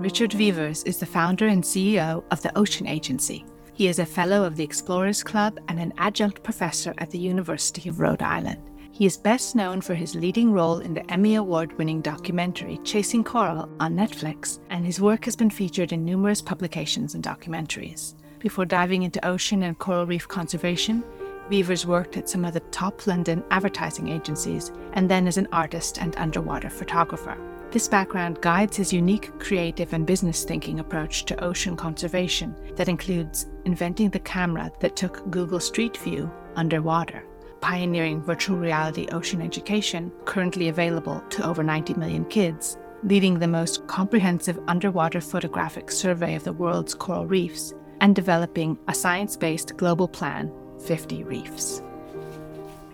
Richard Vevers is the founder and CEO of the Ocean Agency. He is a fellow of the Explorers Club and an adjunct professor at the University of Rhode Island. He is best known for his leading role in the Emmy Award winning documentary Chasing Coral on Netflix, and his work has been featured in numerous publications and documentaries. Before diving into ocean and coral reef conservation, Vevers worked at some of the top London advertising agencies and then as an artist and underwater photographer. This background guides his unique creative and business thinking approach to ocean conservation that includes inventing the camera that took Google Street View underwater, pioneering virtual reality ocean education, currently available to over 90 million kids, leading the most comprehensive underwater photographic survey of the world's coral reefs, and developing a science based global plan 50 Reefs.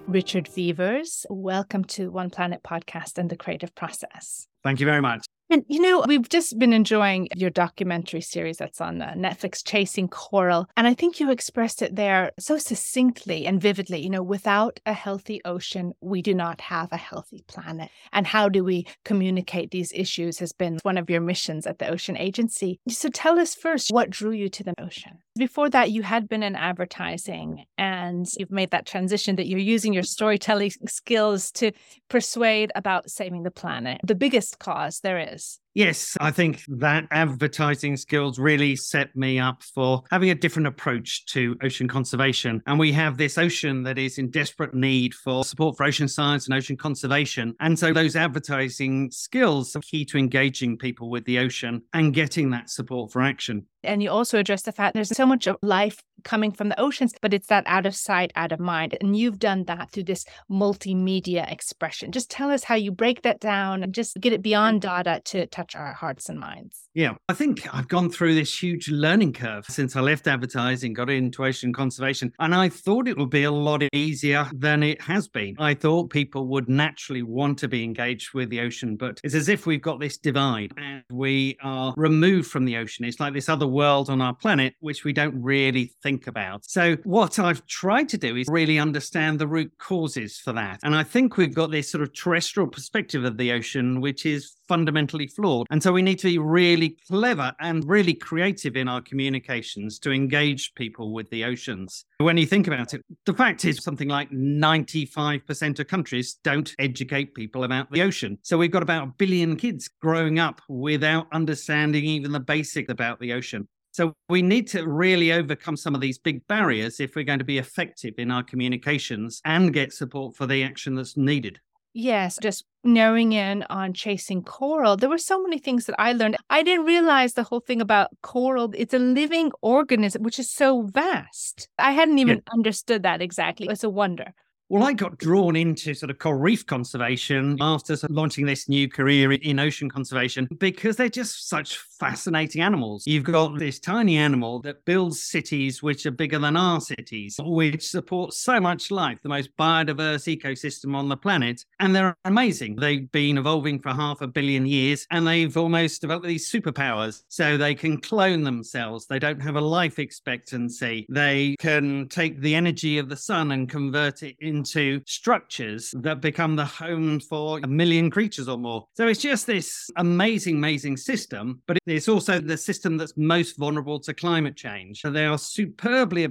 Richard Vevers, welcome to One Planet podcast and the creative process. Thank you very much. And you know, we've just been enjoying your documentary series that's on uh, Netflix, Chasing Coral. And I think you expressed it there so succinctly and vividly. You know, without a healthy ocean, we do not have a healthy planet. And how do we communicate these issues has been one of your missions at the Ocean Agency. So tell us first what drew you to the ocean. Before that, you had been in advertising and you've made that transition that you're using your storytelling skills to persuade about saving the planet, the biggest cause there is. Yes, I think that advertising skills really set me up for having a different approach to ocean conservation. And we have this ocean that is in desperate need for support for ocean science and ocean conservation. And so those advertising skills are key to engaging people with the ocean and getting that support for action. And you also address the fact there's so much of life coming from the oceans, but it's that out of sight, out of mind. And you've done that through this multimedia expression. Just tell us how you break that down and just get it beyond data to touch our hearts and minds. Yeah, I think I've gone through this huge learning curve since I left advertising, got into ocean conservation, and I thought it would be a lot easier than it has been. I thought people would naturally want to be engaged with the ocean, but it's as if we've got this divide and we are removed from the ocean. It's like this other world on our planet, which we don't really think about. So, what I've tried to do is really understand the root causes for that. And I think we've got this sort of terrestrial perspective of the ocean, which is fundamentally flawed. And so we need to be really clever and really creative in our communications to engage people with the oceans. When you think about it, the fact is something like 95% of countries don't educate people about the ocean. So we've got about a billion kids growing up without understanding even the basics about the ocean. So we need to really overcome some of these big barriers if we're going to be effective in our communications and get support for the action that's needed. Yes, just narrowing in on chasing coral, there were so many things that I learned. I didn't realize the whole thing about coral. It's a living organism, which is so vast. I hadn't even yeah. understood that exactly. It's a wonder. Well, I got drawn into sort of coral reef conservation after launching this new career in ocean conservation because they're just such fascinating animals. You've got this tiny animal that builds cities which are bigger than our cities, which support so much life, the most biodiverse ecosystem on the planet. And they're amazing. They've been evolving for half a billion years and they've almost developed these superpowers. So they can clone themselves. They don't have a life expectancy. They can take the energy of the sun and convert it into structures that become the home for a million creatures or more. So it's just this amazing, amazing system, but it's also the system that's most vulnerable to climate change. So they are superbly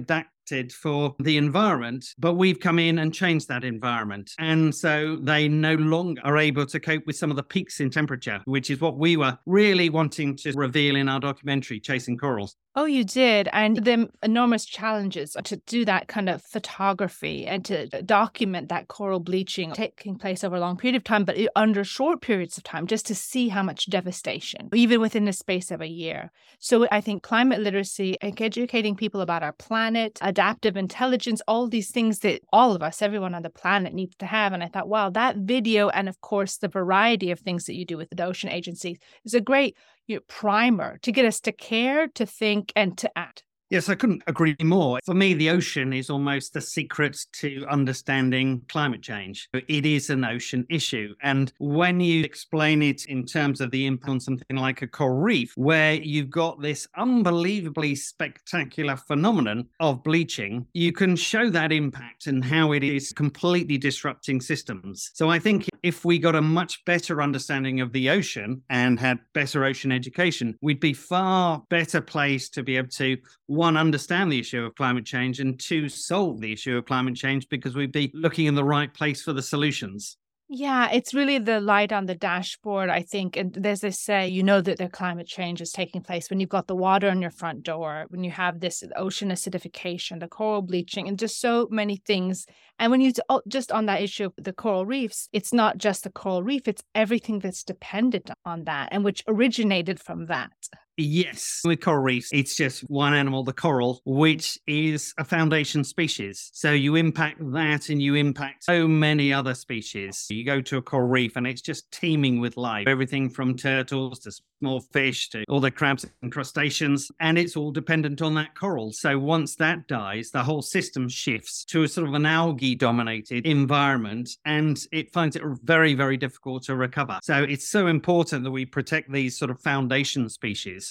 adapted for the environment, but we've come in and changed that environment. And so they no longer are able to cope with some of the peaks in temperature, which is what we were really wanting to reveal in our documentary, Chasing Corals. Oh, you did. And the enormous challenges to do that kind of photography and to document that coral bleaching taking place over a long period of time, but under short periods of time, just to see how much devastation, even within the space of a year. So I think climate literacy, educating people about our planet, adaptive intelligence, all these things that all of us, everyone on the planet needs to have. And I thought, wow, that video and of course the variety of things that you do with the Ocean Agency is a great you know, primer to get us to care, to think, and to act. Yes, I couldn't agree more. For me, the ocean is almost the secret to understanding climate change. It is an ocean issue. And when you explain it in terms of the impact on something like a coral reef, where you've got this unbelievably spectacular phenomenon of bleaching, you can show that impact and how it is completely disrupting systems. So I think if we got a much better understanding of the ocean and had better ocean education, we'd be far better placed to be able to one, understand the issue of climate change, and two, solve the issue of climate change because we'd be looking in the right place for the solutions. Yeah, it's really the light on the dashboard, I think. And as they say, you know that the climate change is taking place when you've got the water on your front door, when you have this ocean acidification, the coral bleaching, and just so many things. And when you oh, just on that issue of the coral reefs, it's not just the coral reef, it's everything that's dependent on that and which originated from that. Yes, with coral reefs, it's just one animal, the coral, which is a foundation species. So you impact that and you impact so many other species. You go to a coral reef and it's just teeming with life, everything from turtles to small fish to all the crabs and crustaceans, and it's all dependent on that coral. So once that dies, the whole system shifts to a sort of an algae dominated environment and it finds it very, very difficult to recover. So it's so important that we protect these sort of foundation species.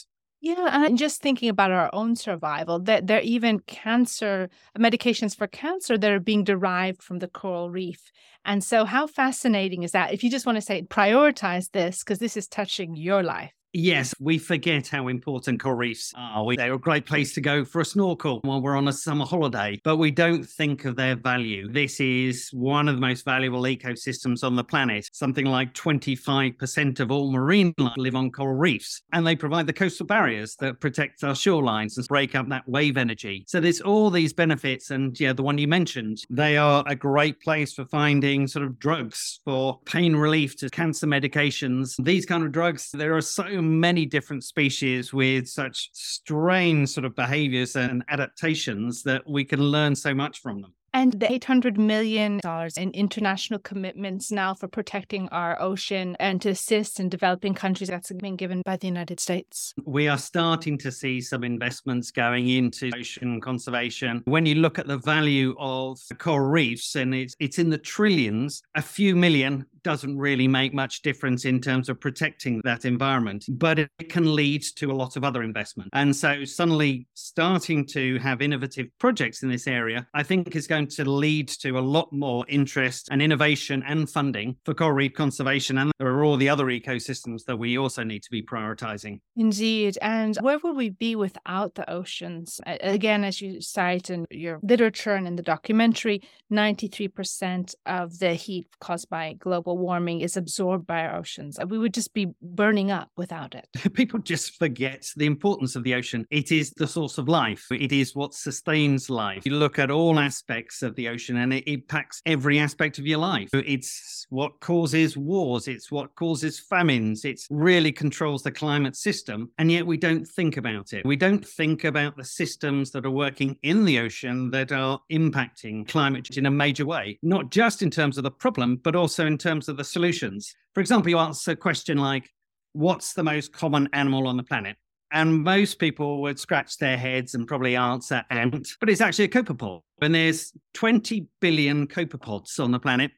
Yeah, and just thinking about our own survival, that there are even cancer medications for cancer that are being derived from the coral reef. And so, how fascinating is that? If you just want to say prioritize this, because this is touching your life. Yes, we forget how important coral reefs are. They're a great place to go for a snorkel while we're on a summer holiday, but we don't think of their value. This is one of the most valuable ecosystems on the planet. Something like 25% of all marine life live on coral reefs, and they provide the coastal barriers that protect our shorelines and break up that wave energy. So there's all these benefits, and yeah, the one you mentioned, they are a great place for finding sort of drugs for pain relief to cancer medications. These kind of drugs, there are so many different species with such strange sort of behaviors and adaptations that we can learn so much from them and the $800 million in international commitments now for protecting our ocean and to assist in developing countries that's been given by the United States. We are starting to see some investments going into ocean conservation. When you look at the value of coral reefs, and it's, it's in the trillions, a few million doesn't really make much difference in terms of protecting that environment, but it can lead to a lot of other investment. And so, suddenly starting to have innovative projects in this area, I think is going to lead to a lot more interest and innovation and funding for coral reef conservation. And there are all the other ecosystems that we also need to be prioritizing. Indeed. And where would we be without the oceans? Again, as you cite in your literature and in the documentary, 93% of the heat caused by global global warming is absorbed by our oceans. We would just be burning up without it. People just forget the importance of the ocean. It is the source of life, it is what sustains life. You look at all aspects of the ocean and it impacts every aspect of your life. It's what causes wars, it's what causes famines, it really controls the climate system. And yet we don't think about it. We don't think about the systems that are working in the ocean that are impacting climate in a major way, not just in terms of the problem, but also in terms of the solutions. For example, you answer a question like, What's the most common animal on the planet? And most people would scratch their heads and probably answer ant, but it's actually a copepod. And there's 20 billion copepods on the planet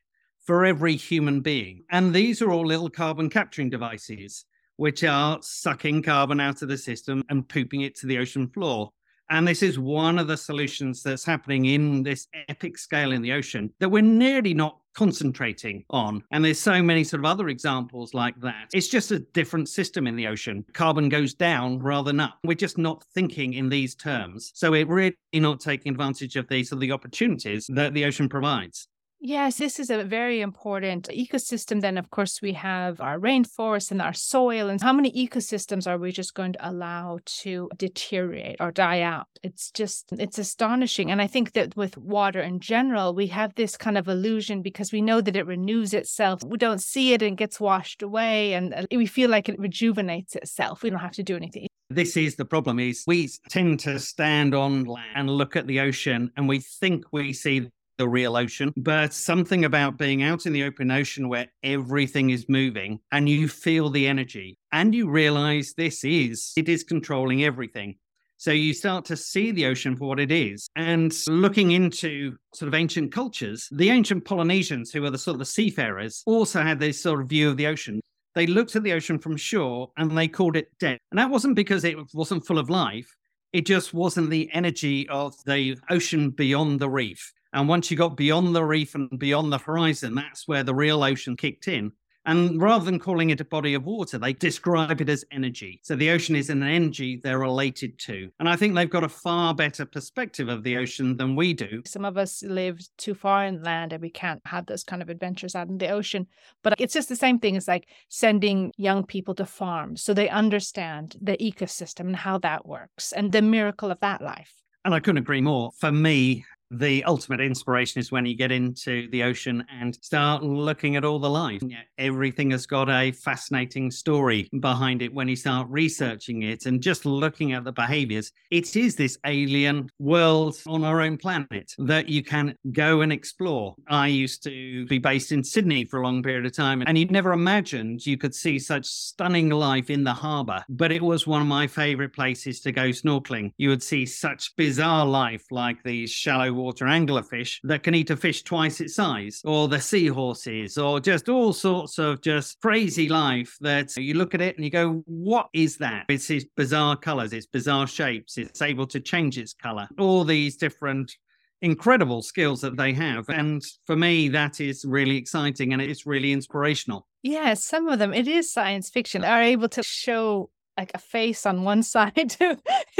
for every human being. And these are all little carbon capturing devices, which are sucking carbon out of the system and pooping it to the ocean floor. And this is one of the solutions that's happening in this epic scale in the ocean that we're nearly not concentrating on. And there's so many sort of other examples like that. It's just a different system in the ocean. Carbon goes down rather than up. We're just not thinking in these terms. So we're really not taking advantage of these of the opportunities that the ocean provides. Yes, this is a very important ecosystem. Then, of course, we have our rainforest and our soil. And how many ecosystems are we just going to allow to deteriorate or die out? It's just, it's astonishing. And I think that with water in general, we have this kind of illusion because we know that it renews itself. We don't see it and gets washed away. And uh, we feel like it rejuvenates itself. We don't have to do anything. This is the problem is we tend to stand on land and look at the ocean and we think we see the real ocean, but something about being out in the open ocean where everything is moving and you feel the energy and you realize this is, it is controlling everything. So you start to see the ocean for what it is. And looking into sort of ancient cultures, the ancient Polynesians, who were the sort of the seafarers, also had this sort of view of the ocean. They looked at the ocean from shore and they called it dead. And that wasn't because it wasn't full of life. It just wasn't the energy of the ocean beyond the reef. And once you got beyond the reef and beyond the horizon, that's where the real ocean kicked in. And rather than calling it a body of water, they describe it as energy. So the ocean is an energy they're related to. And I think they've got a far better perspective of the ocean than we do. Some of us live too far inland and we can't have those kind of adventures out in the ocean. But it's just the same thing as like sending young people to farms so they understand the ecosystem and how that works and the miracle of that life. And I couldn't agree more. For me, the ultimate inspiration is when you get into the ocean and start looking at all the life. Everything has got a fascinating story behind it when you start researching it and just looking at the behaviors. It is this alien world on our own planet that you can go and explore. I used to be based in Sydney for a long period of time, and you'd never imagined you could see such stunning life in the harbour. But it was one of my favorite places to go snorkeling. You would see such bizarre life like these shallow water anglerfish that can eat a fish twice its size, or the seahorses, or just all sorts of just crazy life that you look at it and you go, what is that? It's these bizarre colors, it's bizarre shapes, it's able to change its color, all these different incredible skills that they have. And for me, that is really exciting and it's really inspirational. Yeah, some of them, it is science fiction, are able to show like a face on one side to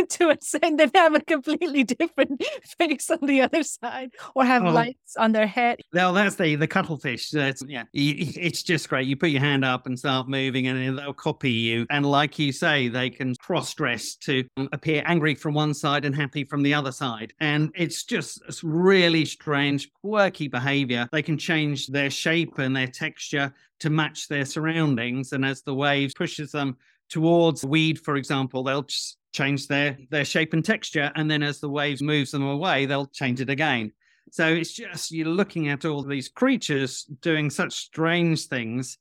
to a and have a completely different face on the other side or have oh. lights on their head. well that's the the cuttlefish that's yeah it's just great. You put your hand up and start moving and they'll copy you. And like you say they can cross dress to um, appear angry from one side and happy from the other side. And it's just it's really strange quirky behavior. They can change their shape and their texture to match their surroundings. And as the waves pushes them towards weed, for example, they'll change their their shape and texture, and then as the waves moves them away, they'll change it again. So it's just you're looking at all these creatures doing such strange things,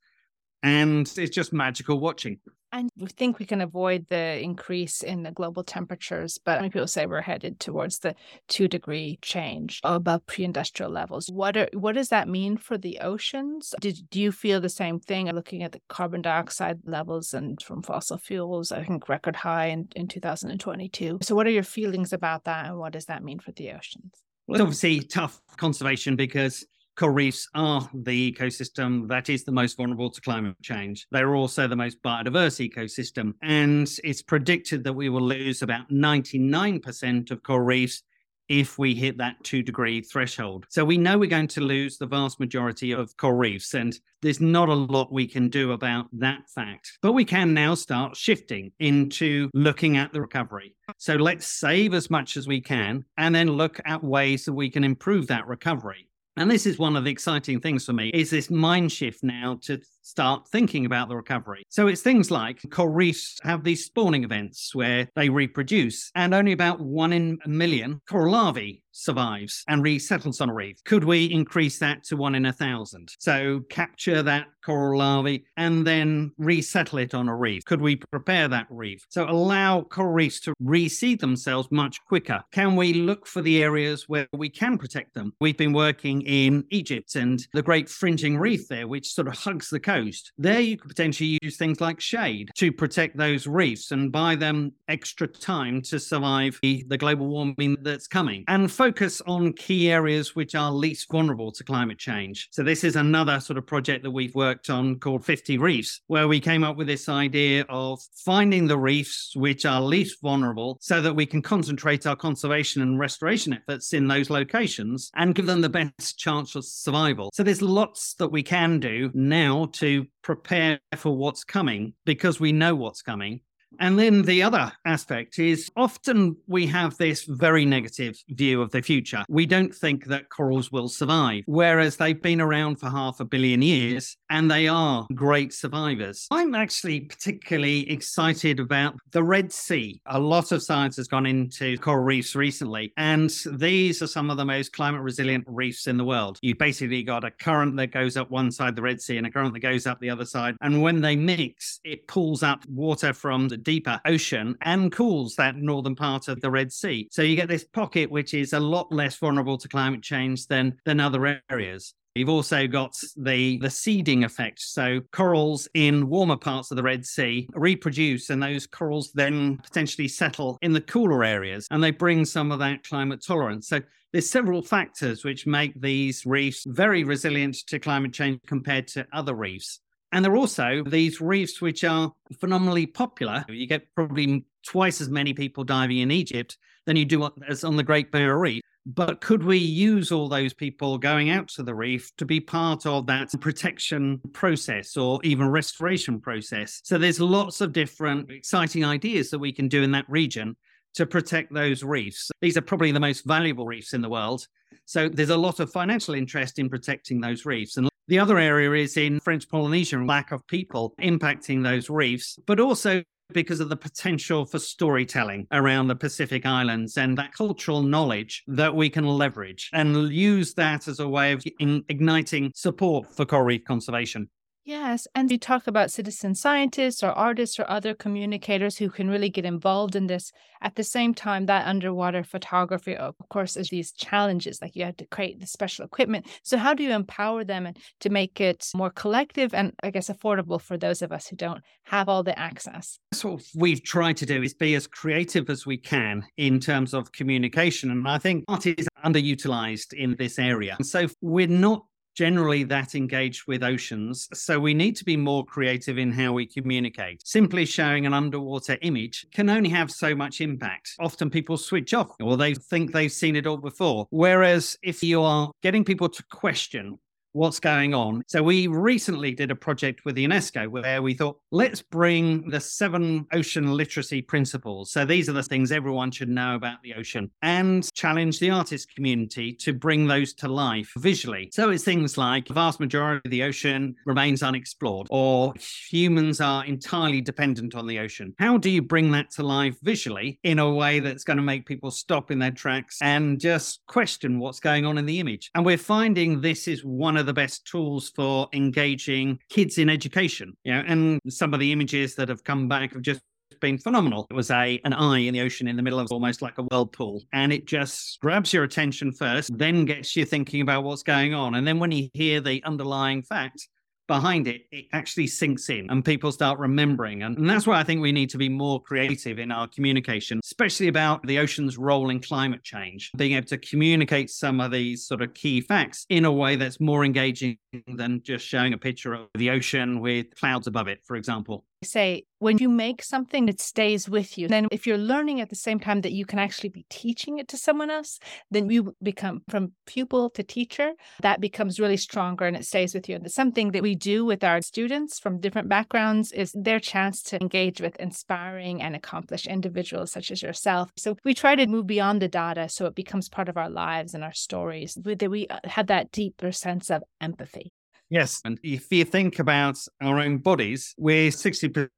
and it's just magical watching. And we think we can avoid the increase in the global temperatures, but many people say we're headed towards the two degree change above pre-industrial levels. What are, what does that mean for the oceans? Did do you feel the same thing? Looking at the carbon dioxide levels and from fossil fuels, I think record high in, in 2022. So what are your feelings about that and what does that mean for the oceans? Well, it's obviously tough conservation because coral reefs are the ecosystem that is the most vulnerable to climate change. They're also the most biodiverse ecosystem. And it's predicted that we will lose about 99% of coral reefs if we hit that two degree threshold. So we know we're going to lose the vast majority of coral reefs, and there's not a lot we can do about that fact. But we can now start shifting into looking at the recovery. So let's save as much as we can and then look at ways that we can improve that recovery. And this is one of the exciting things for me is this mind shift now to start thinking about the recovery. So it's things like coral reefs have these spawning events where they reproduce and only about one in a million coral larvae survives and resettles on a reef. Could we increase that to one in a thousand? So capture that coral larvae and then resettle it on a reef. Could we prepare that reef? So allow coral reefs to reseed themselves much quicker. Can we look for the areas where we can protect them? We've been working in Egypt and the great fringing reef there, which sort of hugs the coast. There you could potentially use things like shade to protect those reefs and buy them extra time to survive the, the global warming that's coming. And focus on key areas which are least vulnerable to climate change. So, this is another sort of project that we've worked on called 50 Reefs, where we came up with this idea of finding the reefs which are least vulnerable so that we can concentrate our conservation and restoration efforts in those locations and give them the best chance of survival. So, there's lots that we can do now to prepare for what's coming because we know what's coming. And then the other aspect is often we have this very negative view of the future. We don't think that corals will survive, whereas they've been around for half a billion years and they are great survivors. I'm actually particularly excited about the Red Sea. A lot of science has gone into coral reefs recently, and these are some of the most climate resilient reefs in the world. You've basically got a current that goes up one side of the Red Sea and a current that goes up the other side. And when they mix, it pulls up water from the deeper ocean and cools that northern part of the Red Sea. So you get this pocket, which is a lot less vulnerable to climate change than, than other areas. You've also got the, the seeding effect. So corals in warmer parts of the Red Sea reproduce, and those corals then potentially settle in the cooler areas, and they bring some of that climate tolerance. So there's several factors which make these reefs very resilient to climate change compared to other reefs. And there are also these reefs which are phenomenally popular. You get probably twice as many people diving in Egypt than you do as on the Great Barrier Reef. But could we use all those people going out to the reef to be part of that protection process or even restoration process? So there's lots of different exciting ideas that we can do in that region to protect those reefs. These are probably the most valuable reefs in the world. So there's a lot of financial interest in protecting those reefs. And the other area is in French Polynesia, lack of people impacting those reefs, but also because of the potential for storytelling around the Pacific Islands and that cultural knowledge that we can leverage and use that as a way of igniting support for coral reef conservation. Yes. And you talk about citizen scientists or artists or other communicators who can really get involved in this. At the same time, that underwater photography, of course, is these challenges. Like you have to create the special equipment. So, how do you empower them to make it more collective and, I guess, affordable for those of us who don't have all the access? That's what we've tried to do is be as creative as we can in terms of communication. And I think art is underutilized in this area. And so, we're not generally that engaged with oceans. So we need to be more creative in how we communicate. Simply showing an underwater image can only have so much impact. Often people switch off or they think they've seen it all before. Whereas if you are getting people to question what's going on. So we recently did a project with UNESCO where we thought, let's bring the seven ocean literacy principles. So these are the things everyone should know about the ocean and challenge the artist community to bring those to life visually. So it's things like the vast majority of the ocean remains unexplored or humans are entirely dependent on the ocean. How do you bring that to life visually in a way that's going to make people stop in their tracks and just question what's going on in the image? And we're finding this is one of the best tools for engaging kids in education. You know, and some of the images that have come back have just been phenomenal. It was a an eye in the ocean in the middle of almost like a whirlpool, and it just grabs your attention first, then gets you thinking about what's going on, and then when you hear the underlying fact, behind it, it actually sinks in and people start remembering. And, and, that's why I think we need to be more creative in our communication, especially about the ocean's role in climate change, being able to communicate some of these sort of key facts in a way that's more engaging than just showing a picture of the ocean with clouds above it, for example say when you make something it stays with you then if you're learning at the same time that you can actually be teaching it to someone else then you become from pupil to teacher that becomes really stronger and it stays with you. And something that we do with our students from different backgrounds is their chance to engage with inspiring and accomplished individuals such as yourself. So we try to move beyond the data so it becomes part of our lives and our stories that we uh, have that deeper sense of empathy Yes. And if you think about our own bodies, we're 60%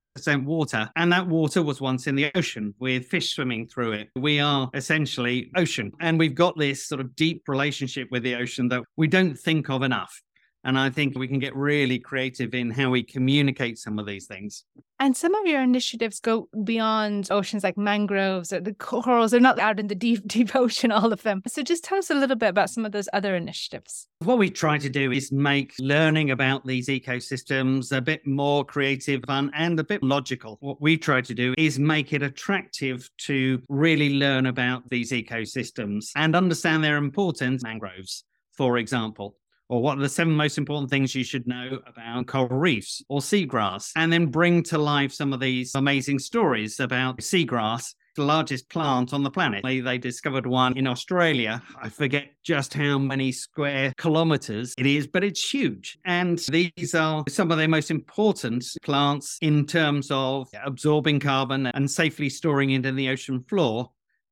water, and that water was once in the ocean with fish swimming through it. We are essentially ocean, and we've got this sort of deep relationship with the ocean that we don't think of enough. And I think we can get really creative in how we communicate some of these things. And some of your initiatives go beyond oceans like mangroves or the corals. They're not out in the deep, deep ocean, all of them. So just tell us a little bit about some of those other initiatives. What we try to do is make learning about these ecosystems a bit more creative, fun, and a bit logical. What we try to do is make it attractive to really learn about these ecosystems and understand their importance. Mangroves, for example or what are the seven most important things you should know about coral reefs or seagrass, and then bring to life some of these amazing stories about seagrass. The largest plant on the planet. They, they discovered one in Australia. I forget just how many square kilometers it is, but it's huge. And these are some of their most important plants in terms of absorbing carbon and safely storing it in the ocean floor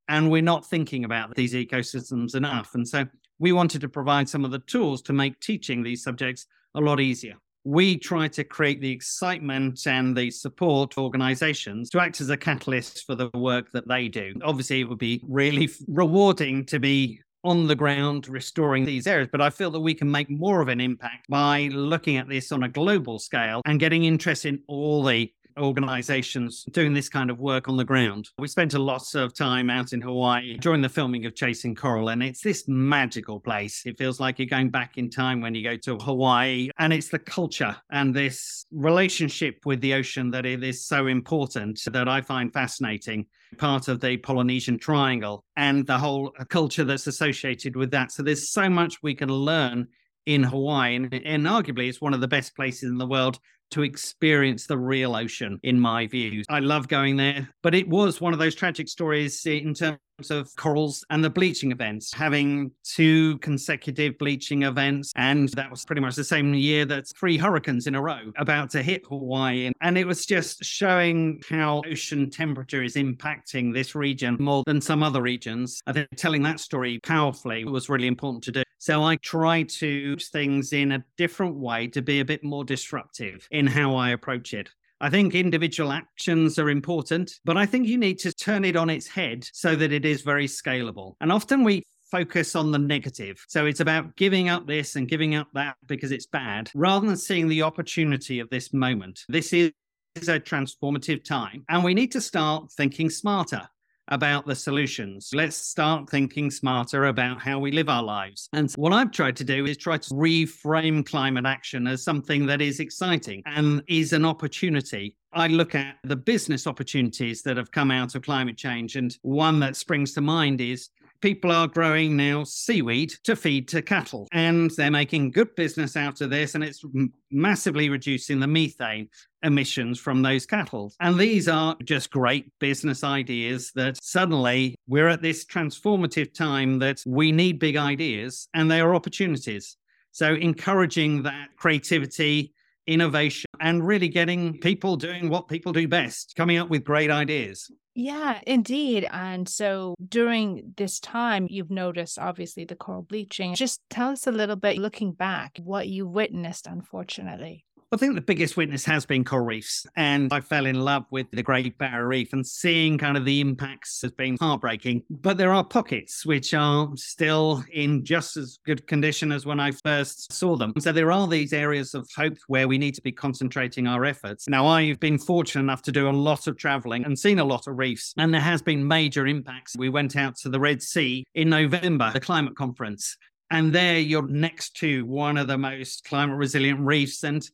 and we're not thinking about these ecosystems enough. And so we wanted to provide some of the tools to make teaching these subjects a lot easier. We try to create the excitement and the support organizations to act as a catalyst for the work that they do. Obviously, it would be really rewarding to be on the ground restoring these areas. But I feel that we can make more of an impact by looking at this on a global scale and getting interest in all the organizations doing this kind of work on the ground. We spent a lot of time out in Hawaii during the filming of Chasing Coral, and it's this magical place. It feels like you're going back in time when you go to Hawaii, and it's the culture and this relationship with the ocean that it is so important that I find fascinating. Part of the Polynesian Triangle and the whole culture that's associated with that. So there's so much we can learn in Hawaii. And, and arguably, it's one of the best places in the world to experience the real ocean, in my view. I love going there, but it was one of those tragic stories eh, in terms of corals and the bleaching events, having two consecutive bleaching events. And that was pretty much the same year that three hurricanes in a row about to hit Hawaii. And it was just showing how ocean temperature is impacting this region more than some other regions. I think telling that story powerfully was really important to do. So I try to things in a different way to be a bit more disruptive in how I approach it. I think individual actions are important, but I think you need to turn it on its head so that it is very scalable. And often we focus on the negative. So it's about giving up this and giving up that because it's bad, rather than seeing the opportunity of this moment. This is a transformative time, and we need to start thinking smarter about the solutions. Let's start thinking smarter about how we live our lives. And what I've tried to do is try to reframe climate action as something that is exciting and is an opportunity. I look at the business opportunities that have come out of climate change. And one that springs to mind is people are growing now seaweed to feed to cattle and they're making good business out of this and it's massively reducing the methane emissions from those cattle. And these are just great business ideas that suddenly we're at this transformative time that we need big ideas and they are opportunities. So encouraging that creativity innovation and really getting people doing what people do best coming up with great ideas yeah, indeed. And so during this time, you've noticed obviously the coral bleaching. Just tell us a little bit, looking back, what you witnessed, unfortunately. I think the biggest witness has been coral reefs. And I fell in love with the Great Barrier Reef and seeing kind of the impacts has been heartbreaking. But there are pockets which are still in just as good condition as when I first saw them. So there are these areas of hope where we need to be concentrating our efforts. Now, I've been fortunate enough to do a lot of traveling and seen a lot of reefs, and there has been major impacts. We went out to the Red Sea in November, the climate conference. And there you're next to one of the most climate resilient reefs. And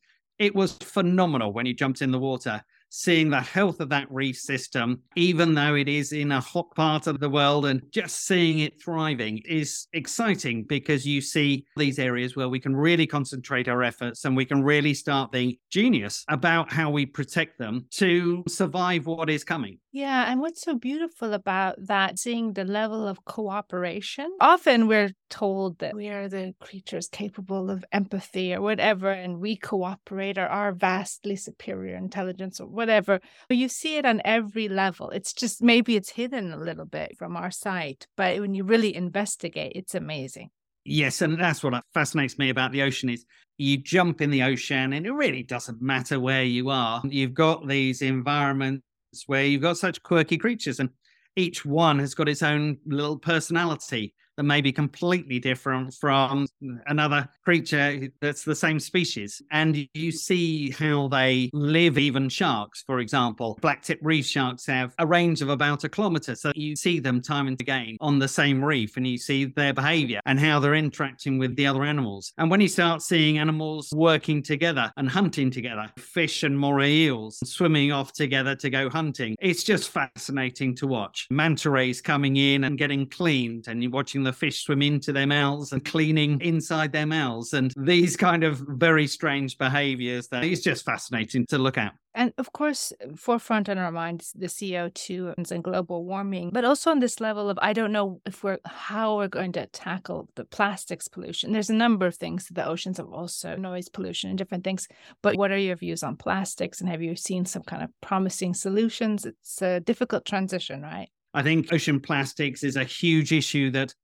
it was phenomenal when he jumped in the water seeing the health of that reef system, even though it is in a hot part of the world, and just seeing it thriving is exciting because you see these areas where we can really concentrate our efforts and we can really start being genius about how we protect them to survive what is coming. Yeah, and what's so beautiful about that, seeing the level of cooperation. Often we're told that we are the creatures capable of empathy or whatever, and we cooperate or are vastly superior intelligence or whatever. But you see it on every level. It's just maybe it's hidden a little bit from our sight, but when you really investigate, it's amazing. Yes, and that's what fascinates me about the ocean is you jump in the ocean and it really doesn't matter where you are. You've got these environments where you've got such quirky creatures and each one has got its own little personality that may be completely different from another creature that's the same species. And you see how they live, even sharks, for example. Black tip reef sharks have a range of about a kilometer. So you see them time and again on the same reef and you see their behavior and how they're interacting with the other animals. And when you start seeing animals working together and hunting together, fish and moray eels swimming off together to go hunting, it's just fascinating to watch. Manta rays coming in and getting cleaned and you're watching the fish swim into their mouths and cleaning inside their mouths and these kind of very strange behaviors that is just fascinating to look at. And of course, forefront on our minds the CO2 and global warming, but also on this level of I don't know if we're how we're going to tackle the plastics pollution. There's a number of things that the oceans have also noise pollution and different things. But what are your views on plastics and have you seen some kind of promising solutions? It's a difficult transition, right? I think ocean plastics is a huge issue that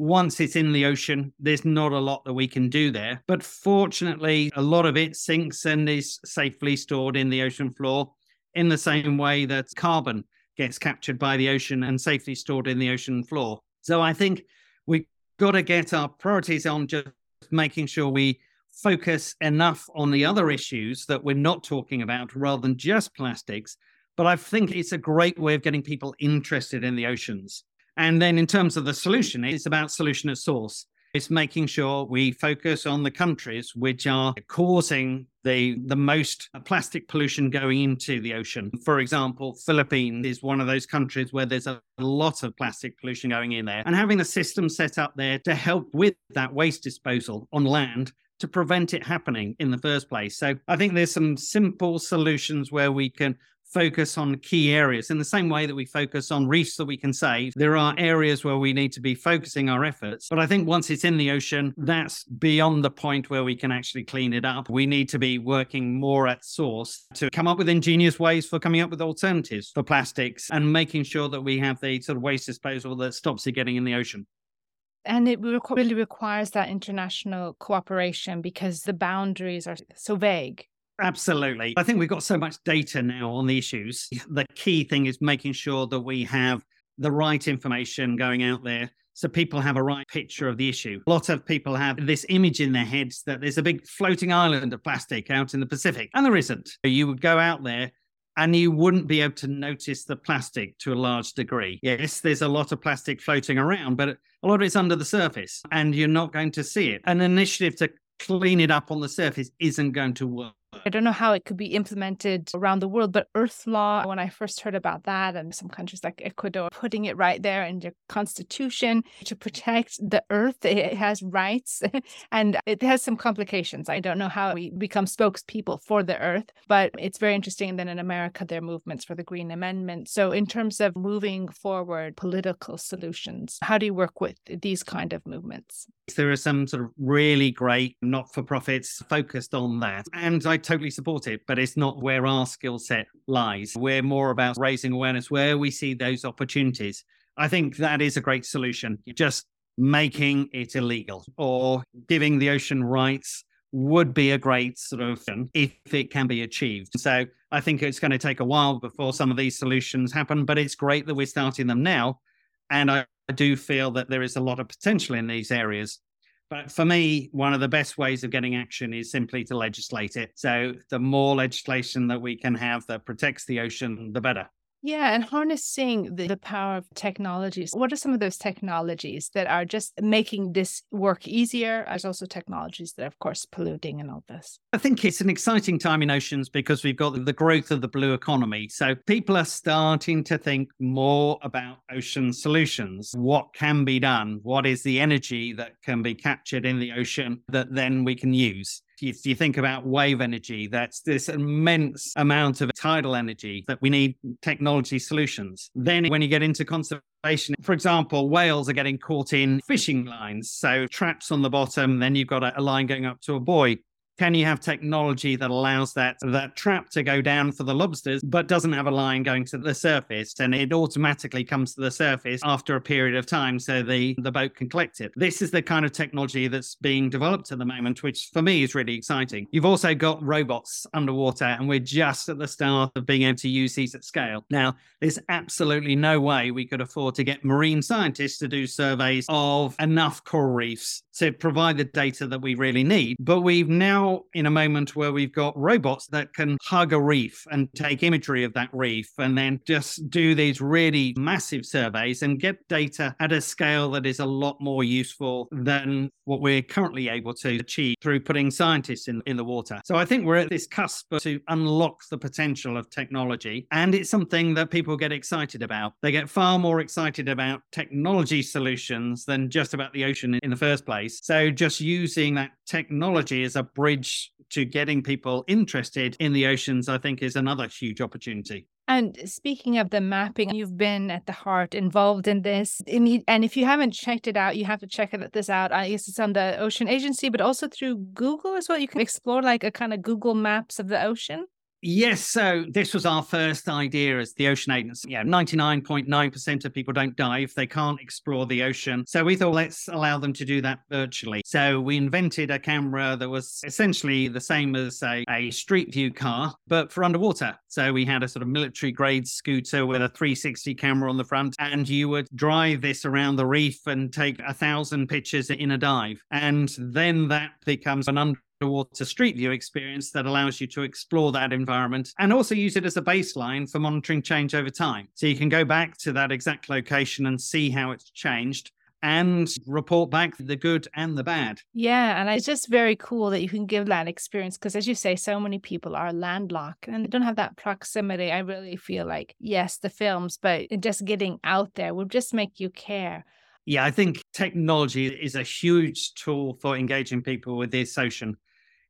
once it's in the ocean, there's not a lot that we can do there. But fortunately, a lot of it sinks and is safely stored in the ocean floor in the same way that carbon gets captured by the ocean and safely stored in the ocean floor. So I think we've got to get our priorities on just making sure we focus enough on the other issues that we're not talking about rather than just plastics. But I think it's a great way of getting people interested in the oceans. And then in terms of the solution, it's about solution at source. It's making sure we focus on the countries which are causing the, the most plastic pollution going into the ocean. For example, Philippines is one of those countries where there's a lot of plastic pollution going in there. And having a system set up there to help with that waste disposal on land to prevent it happening in the first place. So I think there's some simple solutions where we can focus on key areas in the same way that we focus on reefs that we can save. There are areas where we need to be focusing our efforts. But I think once it's in the ocean, that's beyond the point where we can actually clean it up. We need to be working more at source to come up with ingenious ways for coming up with alternatives for plastics and making sure that we have the sort of waste disposal that stops it getting in the ocean. And it really requires that international cooperation because the boundaries are so vague. Absolutely. I think we've got so much data now on the issues. The key thing is making sure that we have the right information going out there so people have a right picture of the issue. A lot of people have this image in their heads that there's a big floating island of plastic out in the Pacific, and there isn't. You would go out there and you wouldn't be able to notice the plastic to a large degree. Yes, there's a lot of plastic floating around, but a lot of it's under the surface and you're not going to see it. An initiative to clean it up on the surface isn't going to work. I don't know how it could be implemented around the world, but Earth law, when I first heard about that, and some countries like Ecuador putting it right there in their constitution to protect the Earth, it has rights and it has some complications. I don't know how we become spokespeople for the Earth, but it's very interesting. Then in America, there are movements for the Green Amendment. So, in terms of moving forward political solutions, how do you work with these kind of movements? There are some sort of really great not for profits focused on that. And I totally support it, but it's not where our skill set lies. We're more about raising awareness where we see those opportunities. I think that is a great solution. Just making it illegal or giving the ocean rights would be a great sort of if it can be achieved. So I think it's going to take a while before some of these solutions happen, but it's great that we're starting them now. And I do feel that there is a lot of potential in these areas. But for me, one of the best ways of getting action is simply to legislate it. So the more legislation that we can have that protects the ocean, the better. Yeah, and harnessing the, the, power of technologies. What are some of those technologies that are just making this work easier? There's also technologies that are, of course, polluting and all this. I think it's an exciting time in oceans because we've got the growth of the blue economy. So people are starting to think more about ocean solutions. What can be done? What is the energy that can be captured in the ocean that then we can use? You, you think about wave energy, that's this immense amount of tidal energy that we need technology solutions. Then when you get into conservation, for example, whales are getting caught in fishing lines. So traps on the bottom, then you've got a line going up to a buoy. Can you have technology that allows that that trap to go down for the lobsters, but doesn't have a line going to the surface, and it automatically comes to the surface after a period of time, so the the boat can collect it. This is the kind of technology that's being developed at the moment, which for me is really exciting. You've also got robots underwater, and we're just at the start of being able to use these at scale. Now, there's absolutely no way we could afford to get marine scientists to do surveys of enough coral reefs to provide the data that we really need, but we've now in a moment where we've got robots that can hug a reef and take imagery of that reef and then just do these really massive surveys and get data at a scale that is a lot more useful than what we're currently able to achieve through putting scientists in, in the water. So I think we're at this cusp to unlock the potential of technology. And it's something that people get excited about. They get far more excited about technology solutions than just about the ocean in the first place. So just using that technology as a bridge bridge to getting people interested in the oceans, I think, is another huge opportunity. And speaking of the mapping, you've been at the heart involved in this. And if you haven't checked it out, you have to check this out. I guess it's on the Ocean Agency, but also through Google as well. You can explore like a kind of Google Maps of the ocean. Yes, so this was our first idea as the ocean agency. Yeah, 99.9% of people don't dive. They can't explore the ocean. So we thought let's allow them to do that virtually. So we invented a camera that was essentially the same as a, a street view car, but for underwater. So we had a sort of military grade scooter with a 360 camera on the front, and you would drive this around the reef and take a thousand pictures in a dive. And then that becomes an underwater street view experience that allows you to explore that environment and also use it as a baseline for monitoring change over time. So you can go back to that exact location and see how it's changed and report back the good and the bad. Yeah. And it's just very cool that you can give that experience because, as you say, so many people are landlocked and don't have that proximity. I really feel like, yes, the films, but just getting out there will just make you care. Yeah, I think technology is a huge tool for engaging people with this ocean.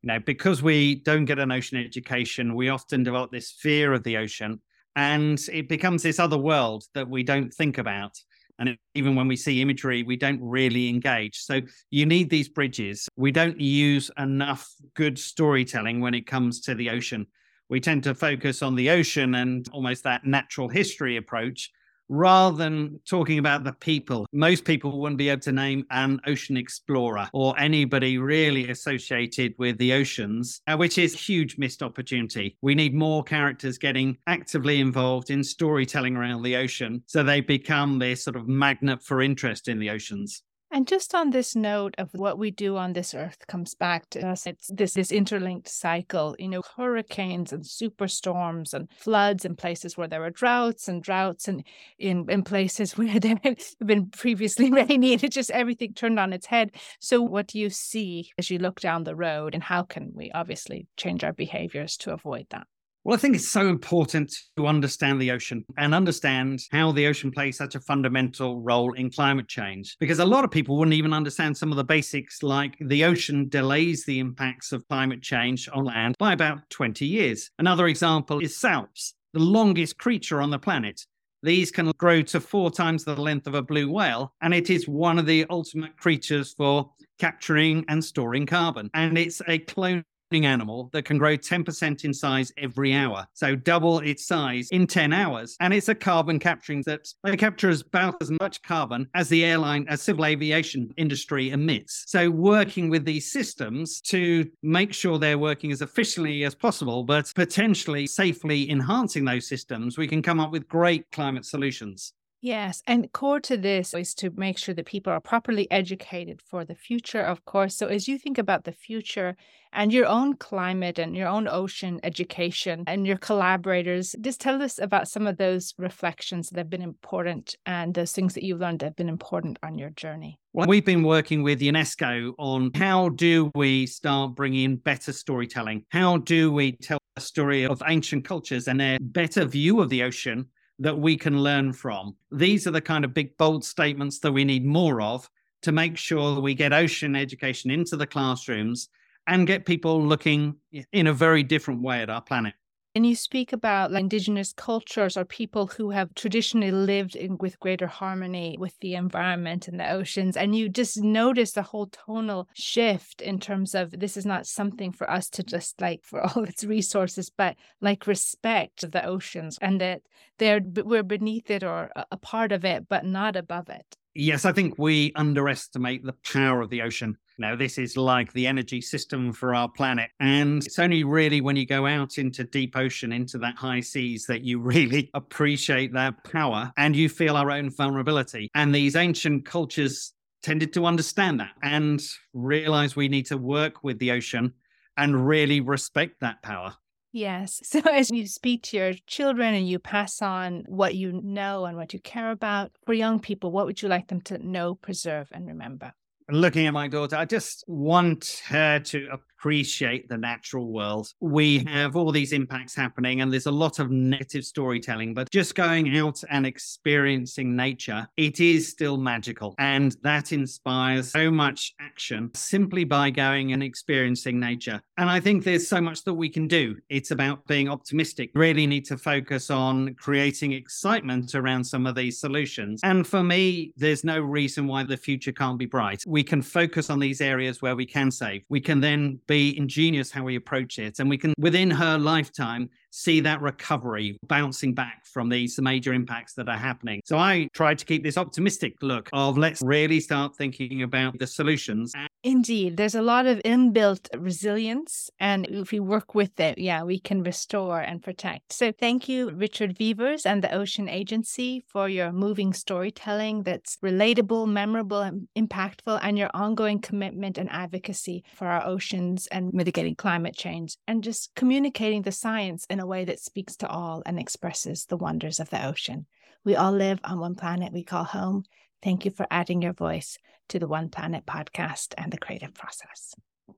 You know, because we don't get an ocean education, we often develop this fear of the ocean and it becomes this other world that we don't think about. And even when we see imagery, we don't really engage. So you need these bridges. We don't use enough good storytelling when it comes to the ocean. We tend to focus on the ocean and almost that natural history approach rather than talking about the people. Most people wouldn't be able to name an ocean explorer or anybody really associated with the oceans, uh, which is a huge missed opportunity. We need more characters getting actively involved in storytelling around the ocean so they become this sort of magnet for interest in the oceans. And just on this note of what we do on this earth comes back to us. It's this this interlinked cycle, you know, hurricanes and superstorms and floods in places where there are droughts and droughts and in, in places where there have been previously rainy. It's just everything turned on its head. So what do you see as you look down the road and how can we obviously change our behaviors to avoid that? Well, I think it's so important to understand the ocean and understand how the ocean plays such a fundamental role in climate change. Because a lot of people wouldn't even understand some of the basics, like the ocean delays the impacts of climate change on land by about 20 years. Another example is salps, the longest creature on the planet. These can grow to four times the length of a blue whale, and it is one of the ultimate creatures for capturing and storing carbon. And it's a clone animal that can grow 10% in size every hour. So double its size in 10 hours. And it's a carbon capturing that they capture about as much carbon as the airline, as civil aviation industry emits. So working with these systems to make sure they're working as efficiently as possible, but potentially safely enhancing those systems, we can come up with great climate solutions. Yes. And core to this is to make sure that people are properly educated for the future, of course. So, as you think about the future and your own climate and your own ocean education and your collaborators, just tell us about some of those reflections that have been important and those things that you've learned that have been important on your journey. Well, we've been working with UNESCO on how do we start bringing better storytelling? How do we tell a story of ancient cultures and a better view of the ocean that we can learn from. These are the kind of big, bold statements that we need more of to make sure that we get ocean education into the classrooms and get people looking in a very different way at our planet. And you speak about like, indigenous cultures or people who have traditionally lived in, with greater harmony with the environment and the oceans. And you just notice the whole tonal shift in terms of this is not something for us to just like for all its resources, but like respect the oceans and that they're we're beneath it or a part of it, but not above it. Yes, I think we underestimate the power of the ocean. Now, this is like the energy system for our planet. And it's only really when you go out into deep ocean, into that high seas, that you really appreciate that power and you feel our own vulnerability. And these ancient cultures tended to understand that and realize we need to work with the ocean and really respect that power. Yes. So as you speak to your children and you pass on what you know and what you care about for young people, what would you like them to know, preserve, and remember? Looking at my daughter, I just want her to appreciate the natural world. We have all these impacts happening, and there's a lot of negative storytelling, but just going out and experiencing nature, it is still magical. And that inspires so much action simply by going and experiencing nature. And I think there's so much that we can do. It's about being optimistic, really need to focus on creating excitement around some of these solutions. And for me, there's no reason why the future can't be bright. We can focus on these areas where we can save. We can then be ingenious how we approach it. And we can, within her lifetime, see that recovery bouncing back from these major impacts that are happening. So I tried to keep this optimistic look of let's really start thinking about the solutions Indeed, there's a lot of inbuilt resilience. And if we work with it, yeah, we can restore and protect. So thank you, Richard Vevers and the Ocean Agency, for your moving storytelling that's relatable, memorable, and impactful, and your ongoing commitment and advocacy for our oceans and mitigating climate change, and just communicating the science in a way that speaks to all and expresses the wonders of the ocean. We all live on one planet we call home. Thank you for adding your voice to the One Planet podcast and the creative process.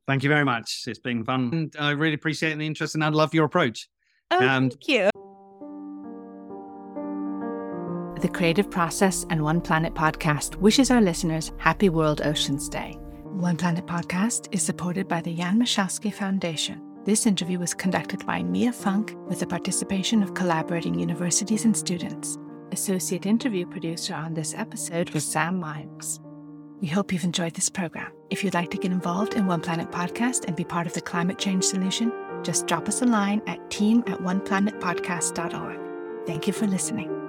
Thank you very much. It's been fun. And I really appreciate the interest and I love your approach. Oh, um, thank you. The Creative Process and One Planet podcast wishes our listeners Happy World Oceans Day. One Planet podcast is supported by the Jan Michalski Foundation. This interview was conducted by Mia Funk with the participation of collaborating universities and students. Associate interview producer on this episode was Sam Miles. We hope you've enjoyed this program. If you'd like to get involved in One Planet Podcast and be part of the climate change solution, just drop us a line at team at oneplanetpodcast.org. Thank you for listening.